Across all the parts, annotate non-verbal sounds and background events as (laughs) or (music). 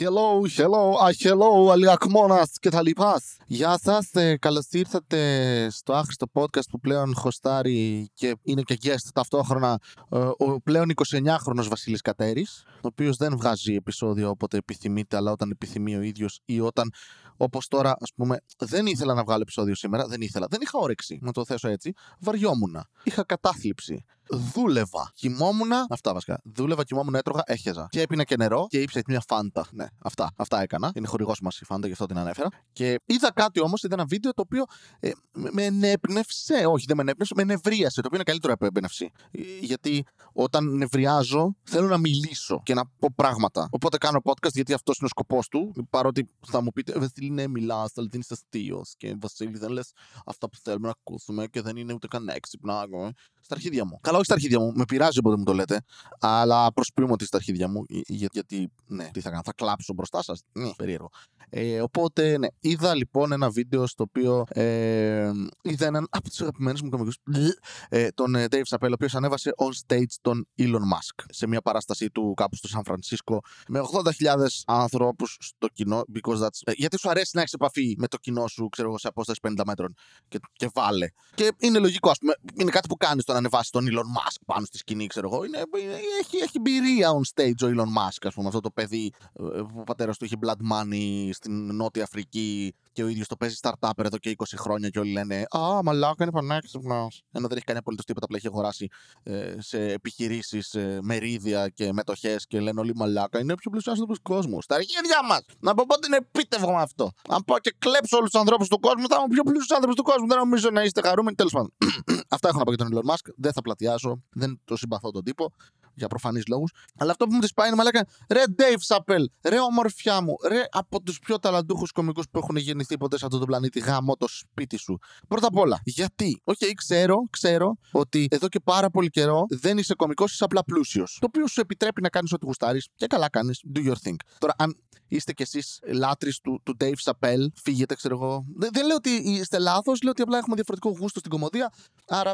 hello, hello, ah, hello, Αλιακμόνας και τα λοιπά. Γεια σας, ε, καλώς ήρθατε στο άχρηστο podcast που πλέον χωστάρει και είναι και guest ταυτόχρονα ε, ο πλέον 29χρονος Βασίλης Κατέρης, ο οποίος δεν βγάζει επεισόδιο όποτε επιθυμείτε, αλλά όταν επιθυμεί ο ίδιος ή όταν Όπως τώρα, ας πούμε, δεν ήθελα να βγάλω επεισόδιο σήμερα. Δεν ήθελα. Δεν είχα όρεξη, να το θέσω έτσι. Βαριόμουνα. Είχα κατάθλιψη δούλευα. Κοιμόμουν. Αυτά βασικά. Δούλευα, κοιμόμουν, έτρωγα, έχεζα. Και έπινα και νερό και ήψα μια φάντα. Ναι, αυτά, αυτά έκανα. Είναι χορηγός μας η φάντα, γι' αυτό την ανέφερα. Και είδα κάτι όμως, είδα ένα βίντεο το οποίο ε, με ενέπνευσε. Όχι, δεν με ενέπνευσε, με νευρίασε. Το οποίο είναι καλύτερο από έμπνευση. Ε, γιατί όταν νευριάζω, θέλω να μιλήσω και να πω πράγματα. Οπότε κάνω podcast γιατί αυτός είναι ο σκοπός του. Παρότι θα μου πείτε, Βασίλη, ναι, μιλάς, αλλά δεν είσαι αστείο. Και Βασίλη, δεν λες αυτά που θέλουμε να ακούσουμε και δεν είναι ούτε καν έξυπνα. Στα αρχίδια μου. Καλά, όχι στα αρχίδια μου. Με πειράζει όποτε μου το λέτε. Αλλά προσποιούμε ότι στα αρχίδια μου. Για, γιατί, ναι, τι θα κάνω, θα κλάψω μπροστά σας. Ναι, περίεργο. Ε, οπότε, ναι, είδα λοιπόν ένα βίντεο στο οποίο ε, είδα έναν από τους αγαπημένους μου κομικούς, ε, τον ε, Dave Chappelle, ο οποίος ανέβασε on stage τον Elon Musk σε μια παράστασή του κάπου στο Σαν Φρανσίσκο με 80.000 ανθρώπους στο κοινό. Because that's, ε, γιατί σου αρέσει να έχεις επαφή με το κοινό σου, ξέρω εγώ, σε απόσταση 50 μέτρων και, και βάλε. Και είναι λογικό, ας πούμε, είναι κάτι που κάνεις το να ανεβάσεις τον Elon Musk πάνω στη σκηνή, ξέρω εγώ. Είναι, έχει, έχει εμπειρία on stage ο Elon Musk, ας πούμε, αυτό το παιδί που ε, ο πατέρας του είχε blood money στην Νότια Αφρική και ο ίδιος το παίζει startup εδώ και 20 χρόνια και όλοι λένε Α, μαλάκα είναι πανέξυπνος. Ενώ δεν έχει κάνει απολύτως τίποτα που έχει αγοράσει ε, σε επιχειρήσεις, ε, μερίδια και μετοχές και λένε όλοι μαλάκα. Είναι ο πιο πλούσιο άνθρωπο του κόσμου. Στα αρχίδια μας! Να πω πότε είναι επίτευγμα αυτό. Αν πω και κλέψω όλους τους ανθρώπους του κόσμου, θα είμαι ο πιο πλούσιος άνθρωπος του κόσμου. Δεν νομίζω να είστε χαρούμενοι. Τέλος πάντων. (clears throat) Αυτά έχω να πω για τον Elon Musk. Δεν θα πλατιάσω. Δεν το συμπαθώ τον τύπο για προφανείς λόγους. Αλλά αυτό που μου της πάει είναι μαλάκα. Ρε Dave Chappelle, ρε ομορφιά μου, ρε από τους πιο ταλαντούχους κομικούς που έχουν γεννηθεί ποτέ σε αυτό το πλανήτη, γάμο το σπίτι σου. Πρώτα απ' όλα, γιατί; OK, okay, ξέρω, ξέρω ότι εδώ και πάρα πολύ καιρό δεν είσαι κωμικός, είσαι απλά πλούσιος. Το οποίο σου επιτρέπει να κάνεις ό,τι γουστάρεις και καλά κάνεις. Do your thing. Τώρα, αν είστε κι εσείς λάτρεις του, του Dave Chappelle, φύγετε, ξέρω εγώ. Δεν, δεν λέω ότι είστε λάθος, λέω ότι απλά έχουμε διαφορετικό γούστο στην κωμωδία. Άρα,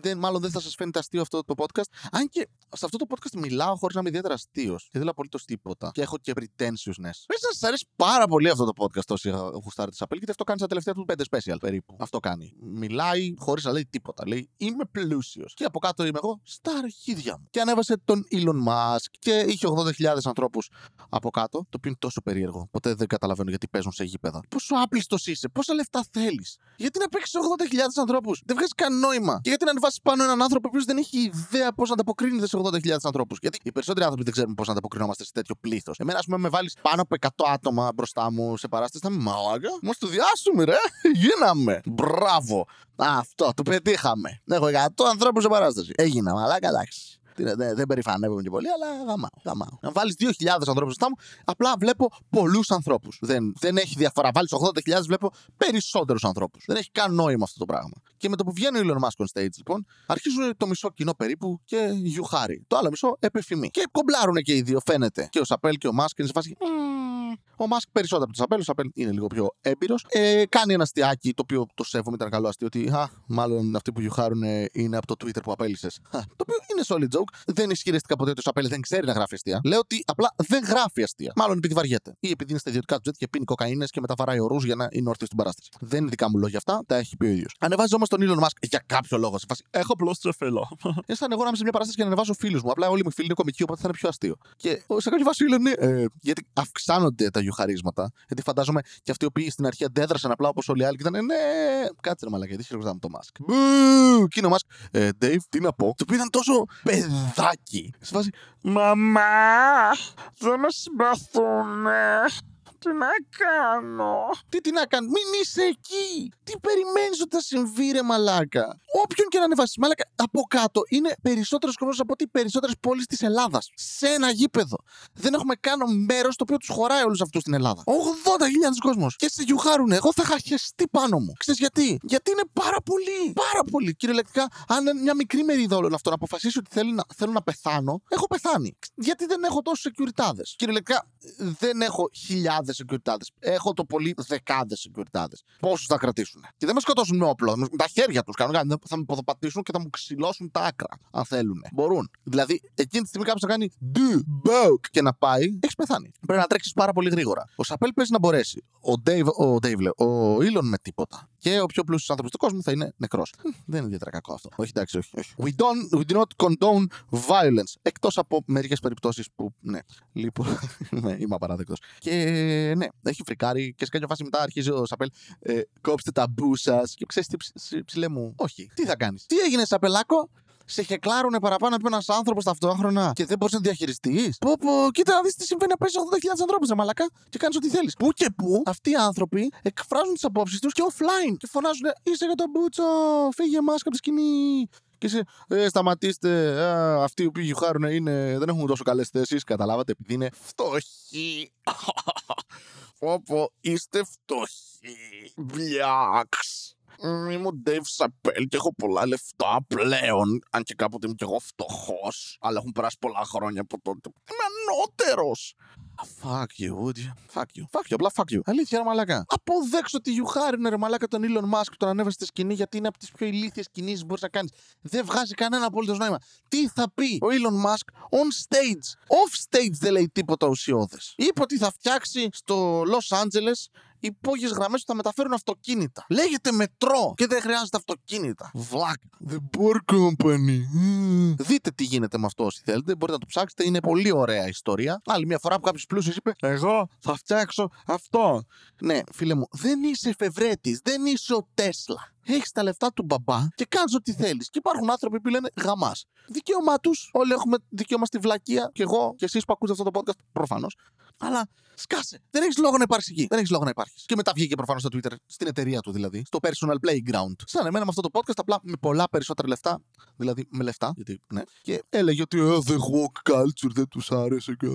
δεν, μάλλον δεν θα σας φαίνεται αστείο αυτό το podcast. Αν και σε αυτό το podcast μιλάω χωρίς να είμαι ιδιαίτερα αστείος. Και δεν λέω απολύτως τίποτα. Και έχω και pretentiousness. Πε να σας αρέσει πάρα πολύ αυτό το podcast όσοι γουστάρετε τη Apple, γιατί αυτό κάνει στα τελευταία του 5 special περίπου. Αυτό κάνει. Μιλάει χωρίς να λέει τίποτα. Λέει Είμαι πλούσιος. Και από κάτω είμαι εγώ στα αρχίδια μου. Και ανέβασε τον Elon Musk και είχε 80.000 ανθρώπους από κάτω, το οποίο είναι τόσο περίεργο. Ποτέ δεν καταλαβαίνω γιατί παίζουν σε γήπεδα. Πόσο άπλιστος είσαι, πόσα λεφτά θέλεις. Γιατί να παίξεις 80.000 ανθρώπους; Δεν βγάζει καν νόημα. Και γιατί να ανεβάσεις πάνω έναν άνθρωπο που δεν έχει ιδέα πώς να ανταποκρίνεται σε 80.000 ανθρώπους; Γιατί οι περισσότεροι άνθρωποι δεν ξέρουν πώς να ανταποκρινόμαστε σε τέτοιο πλήθος. Εμένα, ας πούμε, με βάλεις πάνω από 100 άτομα μπροστά μου σε παράσταση, θα είμαι μαλάκα. Μου στο διάσουμε, ρε. (laughs) Γίναμε. Μπράβο. Αυτό, το πετύχαμε. Έχω 100 ανθρώπους σε παράσταση. Έγινα, μαλάκα, εντάξει. Δεν, δεν περηφανεύομαι και πολύ, αλλά γαμάω. γαμάω. Να βάλεις 2.000 ανθρώπους μπροστά μου, απλά βλέπω πολλούς ανθρώπους. Δεν, δεν έχει διαφορά. Βάλεις 80.000, βλέπω περισσότερους ανθρώπους. Δεν έχει καν νόημα αυτό το πράγμα. Και με το που βγαίνει ο Elon Musk on stage, λοιπόν, αρχίζουν το μισό κοινό περίπου και γιουχάρι. Το άλλο μισό επιφημεί. Και κομπλάρουν και οι δύο, φαίνεται. Και ο Σαπέλ και ο Μάσκ είναι σε φάση. Ο Μάσκ περισσότερο από τον Σαπέλ. Ο Σαπέλ είναι λίγο πιο έμπειρος. Ε, κάνει ένα αστιάκι το οποίο το σέβομαι, ήταν καλό αστείο. Ότι α, μάλλον αυτοί που γιουχάρουν είναι από το Twitter που απέλησες. Το οποίο είναι solid joke. Δεν ισχυρίστηκα ποτέ ότι ο Σαπέλ δεν ξέρει να γράφει αστεία. Λέω ότι απλά δεν γράφει αστεία. Μάλλον επειδή βαριέται. Ή επειδή είναι στα ιδιωτικά του τζετ και πίνει κοκαίνες και μετά βαράει ορούς για να είναι όρθιος στην παράσταση. Δεν είναι δικά μου λόγια αυτά, τα έχει πει ο ίδιος. Ανεβάζει όμως τον Elon Musk για κάποιο λόγο. Σε φάση, Έχω απλώς τρεφελό. Είναι (laughs) σαν εγώ να είμαι σε μια παράσταση και να ανεβάζω φίλους μου. Απλά όλοι μου φίλοι είναι κομικοί, οπότε θα είναι πιο αστείο. Και σε κάποιο βάση λένε, ε, γιατί αυξάνονται τα γιουχαρίσματα. Γιατί φαντάζομαι και αυτοί οι οποίοι στην αρχή αντέδρασαν απλά όπως όλοι οι άλλοι και ήταν, ναι, κάτσε ρε μαλακά, γιατί χειροκροτάμε το Musk. Μπου, και είναι ο Musk, ε, Dave, τι να πω; Το οποίο ήταν τόσο παιδάκι. Σε φάση, Μαμά, δεν με συμπαθούνε. Τι να κάνω; Τι τι να κάνω; Μην είσαι εκεί. Τι περιμένεις ότι θα συμβεί, ρε Μαλάκα; Όποιον και να ανεβάσει, Μαλάκα, από κάτω είναι περισσότερος κόσμος από ότι οι περισσότερες πόλεις της Ελλάδας. Σε ένα γήπεδο. Δεν έχουμε καν μέρος το οποίο τους χωράει όλους αυτούς στην Ελλάδα. 80.000 κόσμος. Και σε γιουχάρουνε. Εγώ θα είχα χεστεί πάνω μου. Ξέρεις γιατί; Γιατί είναι πάρα πολύ. Πάρα πολύ. Κυριολεκτικά, αν μια μικρή μερίδα όλων αυτών αποφασίσει ότι θέλει να, θέλω να πεθάνω, έχω πεθάνει. Γιατί δεν έχω τόσους securityάδες. Κυριολεκτικά, δεν έχω χιλιάδες χιλιάδε security. Έχω το πολύ δεκάδες security. Πόσους θα κρατήσουν; Και δεν με σκοτώσουν με όπλο. Με τα χέρια τους κανονικά. Θα με ποδοπατήσουν και θα μου ξυλώσουν τα άκρα. Αν θέλουν. Μπορούν. Δηλαδή, εκείνη τη στιγμή κάποιος θα κάνει do, bok και να πάει, έχεις πεθάνει. Πρέπει να τρέξεις πάρα πολύ γρήγορα. Ο Σαπέλ παίζει να μπορέσει. Ο Dave, ο Dave λέω, ο Elon με τίποτα. Και ο πιο πλούσιος άνθρωπος του κόσμου θα είναι νεκρός. Δεν είναι ιδιαίτερα κακό αυτό. Όχι, εντάξει, όχι. όχι. We, don't, we do not condone violence. Εκτός από μερικές περιπτώσεις που. Ναι, λοιπόν. (laughs) ναι, είμαι απαράδεκτος. Και ναι, έχει φρικάρει και σε κάποια φάση μετά αρχίζει ο Σαπέλ. Ε, κόψτε τα μπου σας. Και ξέρεις τι ψηλέ μου. Όχι. Τι θα κάνεις; Τι έγινε, Σαπελάκο; Σε χεκλάρουν παραπάνω από ένας άνθρωπος ταυτόχρονα και δεν μπορείς να διαχειριστείς. Πω, πω, κοίτα να δεις τι συμβαίνει να παίζεις 80.000 ανθρώπους, ρε μαλακά, και κάνεις ό,τι θέλεις. Πού και πού αυτοί οι άνθρωποι εκφράζουν τις απόψεις τους και offline και φωνάζουν Είσαι για τον Μπούτσο, φύγε μα από τη σκηνή. Και εσύ, ε, σταματήστε. Α, αυτοί που γιουχάρουν είναι, δεν έχουν τόσο καλές θέσεις. Καταλάβατε, επειδή είναι φτωχοί. (laughs) Όπω είστε φτωχοί. Μπλιάξ. Είμαι ο Dave Chappelle και έχω πολλά λεφτά πλέον. Αν και κάποτε είμαι κι εγώ φτωχός. Αλλά έχουν περάσει πολλά χρόνια από τότε. Είμαι ανώτερος. Fuck you, would you? Fuck you. Fuck you, απλά fuck you. Αλήθεια, ρε μαλακά. Αποδέξω ότι γιουχάρινε ρε μαλακά τον Elon Musk που τον ανέβασε στη σκηνή γιατί είναι από τις πιο ηλίθιες κινήσεις που μπορείς να κάνεις. Δεν βγάζει κανένα απολύτω νόημα. Τι θα πει ο Elon Musk on stage; Off stage δεν λέει τίποτα ουσιώδες. Είπε ότι θα φτιάξει στο Los Angeles υπόγειες γραμμές που θα μεταφέρουν αυτοκίνητα. Λέγεται μετρό και δεν χρειάζεται αυτοκίνητα. Βλάκα. The Board Company. Δείτε τι γίνεται με αυτό όσοι θέλετε. Μπορείτε να το ψάξετε. Είναι πολύ ωραία ιστορία. Άλλη μια φορά που κάποιος πλούσιος είπε Εγώ θα φτιάξω αυτό. Ναι, φίλε μου, δεν είσαι εφευρέτης. Δεν είσαι ο Τέσλα. Έχεις τα λεφτά του μπαμπά και κάνεις ό,τι θέλεις. Και υπάρχουν άνθρωποι που λένε γαμάς. Δικαίωμά τους. Όλοι έχουμε δικαίωμα στη βλακεία. Και εγώ και εσείς που ακούτε αυτό το podcast, προφανώς. Αλλά σκάσε. Δεν έχεις λόγο να υπάρχεις εκεί. Δεν έχεις λόγο να υπάρχεις. Και μετά βγήκε προφανώς στο Twitter, στην εταιρεία του δηλαδή, στο personal playground. Σαν εμένα με αυτό το podcast, απλά με πολλά περισσότερα λεφτά. Δηλαδή με λεφτά, γιατί ναι. Και έλεγε ότι oh, the woke culture δεν τους άρεσε. Και...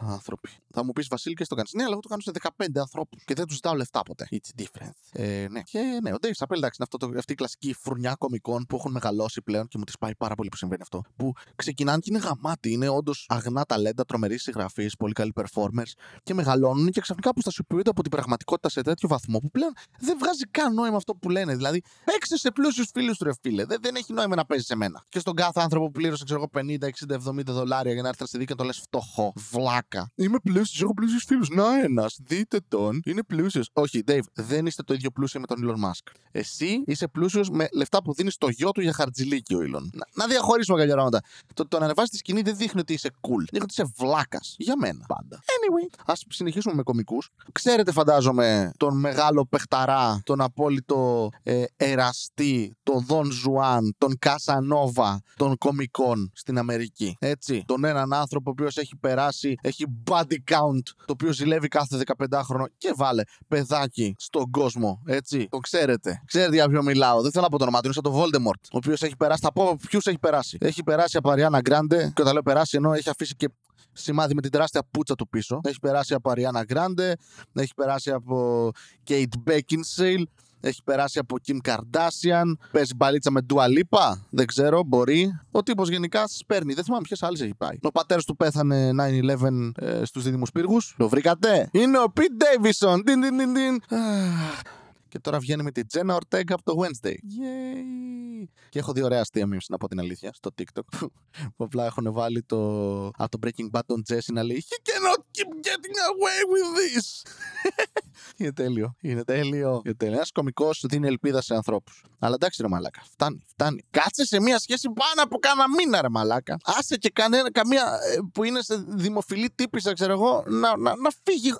άνθρωποι. Θα μου πεις Βασίλη και το κάνεις. Ναι, αλλά εγώ το κάνω σε 15 ανθρώπους και δεν τους ζητάω λεφτά ποτέ. It's different. Ε, ναι. Και ναι, ο Dave Chappelle, εντάξει, είναι αυτό το, αυτή η κλασική φουρνιά κομικών που έχουν μεγαλώσει πλέον και μου τη πάει πάρα πολύ που συμβαίνει αυτό. Που ξεκινάνε και είναι γαμάτι. Είναι όντως αγνά ταλέντα, τρομερή συγγραφή, πολύ καλή performers και μεγαλώνουν και ξαφνικά αποστασιοποιούνται από την πραγματικότητα σε τέτοιο βαθμό που πλέον δεν βγάζει καν νόημα αυτό που λένε. Δηλαδή, παίξε σε πλούσιους φίλους του, ρε φίλε. Δεν, δεν έχει νόημα να παίζεις σε μένα. Και στον κάθε άνθρωπο που πλήρωσε, ξέρω εγώ, 50, 60, 70 δολάρια για να έρθει στη δίκη και το λες φτωχό. Βλάκα. Είμαι πλούσιο, έχω πλούσιους φίλους. Να ένας, δείτε τον. Είναι πλούσιος. Όχι, Dave, δεν είστε το ίδιο πλούσιο με τον Elon Musk. Εσύ είσαι πλούσιος με λεφτά που δίνεις στο γιο του για χαρτζιλίκι ο Elon. Να, να διαχωρίσουμε κάποια πράγματα. Το, το να ανεβάσεις τη σκηνή δεν δείχνει ότι είσαι cool. Δείχνει ότι είσαι βλάκας. Για μένα. Πάντα. Anyway, ας συνεχίσουμε με κωμικούς. Ξέρετε, φαντάζομαι, τον μεγάλο παιχταρά, τον απόλυτο ε, εραστή, τον Δον Ζουάν, τον Κασανόβα των κωμικών στην Αμερική. Έτσι. Τον έναν άνθρωπο ο οποίος έχει περάσει, έχει body count, το οποίο ζηλεύει κάθε 15χρονο και βάλε παιδάκι στον κόσμο. Έτσι. Το ξέρετε. Ξέρετε για ποιο μιλάω. Δεν θέλω να πω το όνομα του. Είναι σαν τον Voldemort. Ο οποίος έχει περάσει. Θα πω ποιους έχει περάσει. Έχει περάσει από Ariana Grande. Και όταν λέω περάσει, ενώ έχει αφήσει και σημάδι με την τεράστια πουτσα του πίσω. Έχει περάσει από Αριάννα Γκράντε. Έχει περάσει από Kate Beckinsale. Έχει περάσει από Kim Kardashian. Παίζει μπαλίτσα με Dua Lipa. Δεν ξέρω, μπορεί. Ο τύπος γενικά σπέρνει. Δεν θυμάμαι ποιες άλλες έχει πάει. Ο πατέρας του πέθανε 9-11 ε, στους δίδυμου πύργους. Το βρήκατε; Είναι ο Pete Davidson. Din, din, din, din. Και τώρα βγαίνει με τη Jenna Ortega από το Wednesday. Yay. Και έχω δύο ωραία αστεία memes, να πω την αλήθεια, στο TikTok. (laughs) Που απλά έχουν βάλει το. από το Breaking Bad τον Jesse να λέει He cannot keep getting away with this. (laughs) είναι τέλειο. Είναι τέλειο. Είναι τέλειο. Ένας κωμικός δίνει ελπίδα σε ανθρώπους. Αλλά εντάξει, ρε Μαλάκα. Φτάνει, φτάνει. Κάτσε σε μια σχέση πάνω από κάνα μήνα, ρε Μαλάκα. Άσε και κανένα, καμία ε, που είναι σε δημοφιλή τύπησα, ξέρω εγώ, να, να, να φύγει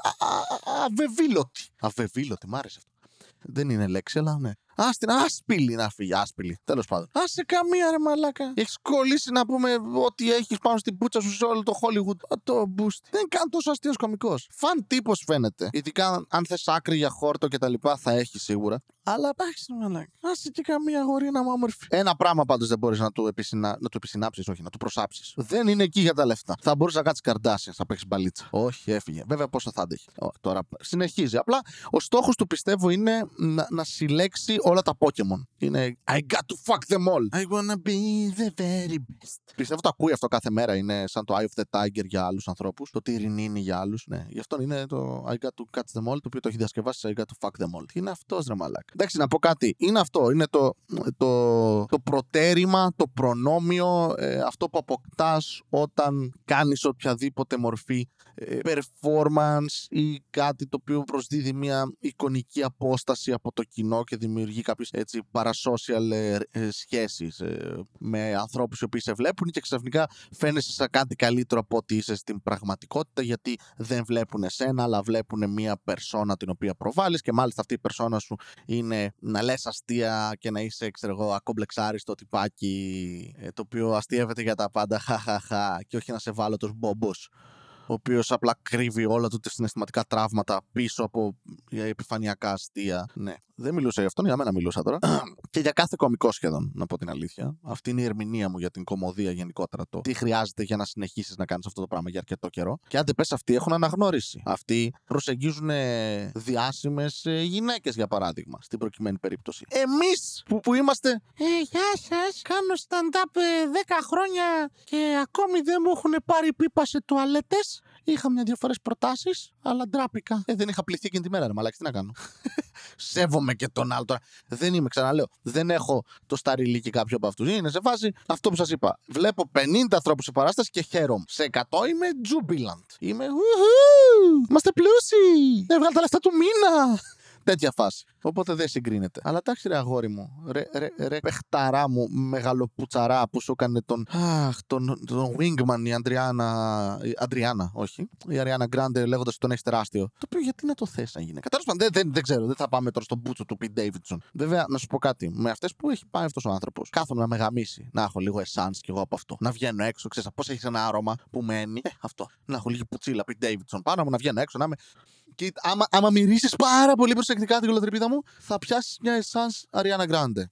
αβεβήλωτη. Αβεβήλωτη, μ' άρεσε αυτό. Δεν είναι λέξη, αλλά ναι. Α την άσπηλη να φύγει, άσπηλη. Τέλος πάντων. Α σε καμία ρε μαλάκα. Έχεις κολλήσει να πούμε ό,τι έχεις πάνω στην πούτσα σου σε όλο το Hollywood. Το boost. Δεν είναι καν τόσο αστείος κωμικός. Φαν τύπος φαίνεται. Ειδικά αν θες άκρη για χόρτο και τα λοιπά θα έχει σίγουρα. Αλλά εντάξει, μαλάκα. Άσε και καμία γορίνα μου όμορφη. Ένα πράγμα πάντως δεν μπορείς να του, επισυνα... να του επισυνάψεις, όχι, να του προσάψεις. Δεν είναι εκεί για τα λεφτά. Θα μπορούσε να κάτσεις καρτάσια, να παίξεις μπαλίτσα. Όχι, έφυγε. Βέβαια, πόσο θα άντεχε. Τώρα συνεχίζει. Απλά ο στόχος του πιστεύω είναι να, να συλλέξει όλα τα Pokémon. Είναι I got to fuck them all. I wanna be the very best. Πιστεύω το ακούει αυτό κάθε μέρα. Είναι σαν το Eye of the Tiger για άλλους ανθρώπους. Το Τυρινίνι για άλλους. Ναι, γι' αυτό είναι το I got to catch them all, το οποίο το έχει διασκευάσει I got to fuck them all. Είναι αυτός ρε μαλάκα. Εντάξει, να πω κάτι. Είναι αυτό. Είναι το, το, το προτέρημα, το προνόμιο, ε, αυτό που αποκτάς όταν κάνεις οποιαδήποτε μορφή ε, performance ή κάτι το οποίο προσδίδει μια εικονική απόσταση από το κοινό και δημιουργεί κάποιες έτσι παρασocial ε, ε, σχέσεις ε, με ανθρώπους οι οποίοι σε βλέπουν και ξαφνικά φαίνεσαι σαν κάτι καλύτερο από ό,τι είσαι στην πραγματικότητα γιατί δεν βλέπουν εσένα αλλά βλέπουν μια περσόνα την οποία προβάλλεις και μάλιστα αυτή η περσόνα σου είναι να λες αστεία και να είσαι ξέρω εγώ ακομπλεξάριστο τυπάκι το οποίο αστείευεται για τα πάντα χαχαχα και όχι να σε βάλω τους μπόμπος ο οποίος απλά κρύβει όλα του τα συναισθηματικά τραύματα πίσω από επιφανειακά αστεία. Ναι. Δεν μιλούσα για αυτόν, για μένα μιλούσα τώρα. (clears throat) και για κάθε κομικό σχεδόν, να πω την αλήθεια. Αυτή είναι η ερμηνεία μου για την κομμωδία γενικότερα. Το τι χρειάζεται για να συνεχίσεις να κάνεις αυτό το πράγμα για αρκετό καιρό. Και αν δεν πες, αυτοί έχουν αναγνώριση. Αυτοί προσεγγίζουν διάσημες γυναίκες, για παράδειγμα, στην προκειμένη περίπτωση. Εμείς που, που είμαστε. Ε, γεια σας, κάνω stand-up 10 χρόνια και ακόμη δεν μου έχουν πάρει πίπα σε τουαλέτες. Είχα μια-δύο φορές προτάσεις, αλλά ντράπηκα. Ε, δεν είχα πληθεί εκείνη τη μέρα, ρε μαλάκι, τι να κάνω. (laughs) Σέβομαι και τον άλλο τώρα. Δεν είμαι, ξαναλέω, δεν έχω το σταριλί και κάποιο από αυτούς. Είναι σε φάση αυτό που σας είπα. Βλέπω 50 ανθρώπους σε παράσταση και χαίρομαι. Σε 100 είμαι jubilant. Είμαι. Είμαστε πλούσιοι! Έβγαλα τα λεφτά του μήνα! Τέτοια φάση. Οπότε δεν συγκρίνεται. Αλλά εντάξει, ρε αγόρι μου, ρε, ρε, ρε παιχταρά μου, μεγαλοπουτσαρά που σου έκανε τον, αχ, τον, τον Wingman η Αντριάννα. Η Αντριάννα, όχι. Η Αριάννα Γκράντε λέγοντας ότι τον έχεις τεράστιο. Το οποίο γιατί να το θες να γίνει. Τέλος πάντων, δεν, δεν, δεν, ξέρω, δεν θα πάμε τώρα στον μπούτσο του Pete Davidson. Βέβαια, να σου πω κάτι. Με αυτές που έχει πάει αυτός ο άνθρωπος, κάθομαι να με γαμίσει. Να έχω λίγο εσάν κι εγώ από αυτό. Να βγαίνω έξω, ξέρεις πώς έχεις ένα άρωμα που μένει. Ε, αυτό. Να έχω λίγη πουτσίλα Pete Davidson πάνω μου, να βγαίνω έξω, να είμαι και άμα, άμα μυρίσεις πάρα πολύ προσεκτικά την κολοτρεπίδα μου, θα πιάσεις μια εσάν Αριάννα Γκράντε.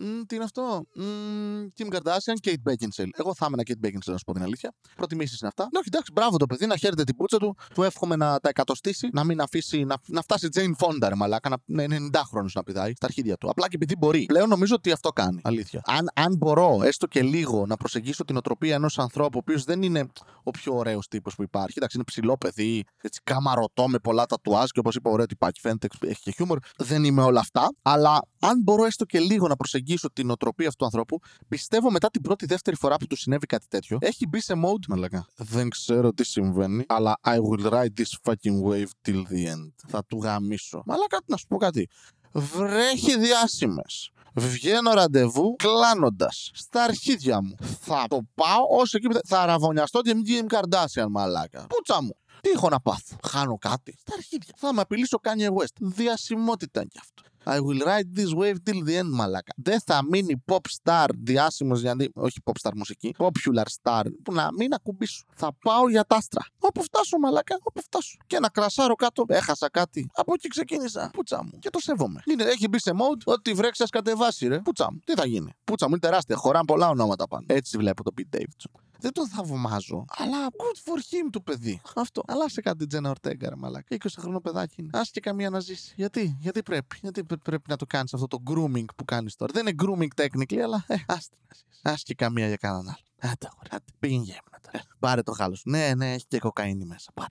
Mm, τι είναι αυτό; Mm, Kim Kardashian, Kate Beckinsale. Εγώ θα ήμουν Kate Beckinsale, να σου πω την αλήθεια. Προτιμήσεις είναι αυτά. Ναι, όχι, εντάξει, μπράβο το παιδί, να χαίρεται την πούτσα του. Του εύχομαι να τα εκατοστήσει, να μην αφήσει, να, να φτάσει Jane Fonda, ρε μαλάκα, να είναι 90 χρόνου να πηδάει στα αρχίδια του. Απλά και επειδή μπορεί. Πλέον νομίζω ότι αυτό κάνει. Αλήθεια. Αν, αν μπορώ έστω και λίγο να προσεγγίσω την οτροπία ενός ανθρώπου, ο οποίος δεν είναι ο πιο ωραίος τύπος που υπάρχει. Εντάξει, είναι ψηλό παιδί, έτσι καμαρωτό με πολλά τατουάζ και όπως είπα, ωραίο τυπάκι, φαίνεται, έχει και χιούμορ. Δεν είμαι όλα αυτά. Αλλά αν μπορώ έστω και λίγο να προσεγγίσω την οτροπία αυτού του ανθρώπου, πιστεύω μετά την πρώτη-δεύτερη φορά που του συνέβη κάτι τέτοιο, έχει μπει σε mode. Μαλακά. Δεν ξέρω τι συμβαίνει, αλλά I will ride this fucking wave till the end. Θα του γαμίσω. Μαλακά, να σου πω κάτι. Βρέχει διάσημες. Βγαίνω ραντεβού κλάνοντας στα αρχίδια μου. Θα το πάω όσο εκεί θα αραβωνιαστώ την Jim Kardashian, μαλάκα. Πούτσα μου. Τι έχω να πάθω. Χάνω κάτι. Στα αρχίδια. Θα με απειλήσω Kanye West. Διασημότητα κι αυτό. I will ride this wave till the end, μαλάκα. Δεν θα μείνει pop star διάσημος, γιατί. Όχι pop star μουσική. Popular star, που να μην ακουμπήσω. Θα πάω για τάστρα. Όπου φτάσω, μαλάκα, όπου φτάσω. Και να κρασάρω κάτω. Έχασα κάτι. Από εκεί ξεκίνησα. Πούτσα μου. Και το σέβομαι. Είναι, έχει μπει σε mode ότι βρέξει, α κατεβάσει, ρε. Πούτσα μου. Τι θα γίνει; Πούτσα μου είναι τεράστια. Χωράνε πολλά ονόματα πάνω. Έτσι βλέπω το Pete Davidson. Δεν τον θαυμάζω. Αλλά good for him το παιδί. Αυτό. Αλλά σε κάτι Τζένα Ορτέγκα, ρε μαλάκα. 20 χρόνο παιδάκι είναι. Α και καμία να ζήσει. Γιατί, γιατί πρέπει; Γιατί πρέπει να το κάνεις αυτό το grooming που κάνεις τώρα. Δεν είναι grooming technically, αλλά ε, άστι να ζήσει. Α και καμία για κανέναν άλλο. Άντε, ωραία. Πήγαινε γέμνα τώρα. Πάρε το χάλο. Ναι, ναι, έχει και κοκαίνη μέσα. Πάρε.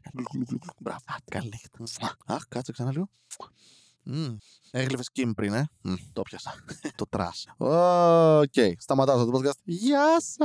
Μπράβο. Καλή νύχτα. Αχ, κάτσε ξανά λίγο. Mm. Έγλειφε Κιμ πριν, ε. το πιάσα. (laughs) το τράσε. Οκ. Σταματάω το podcast. Γεια σας.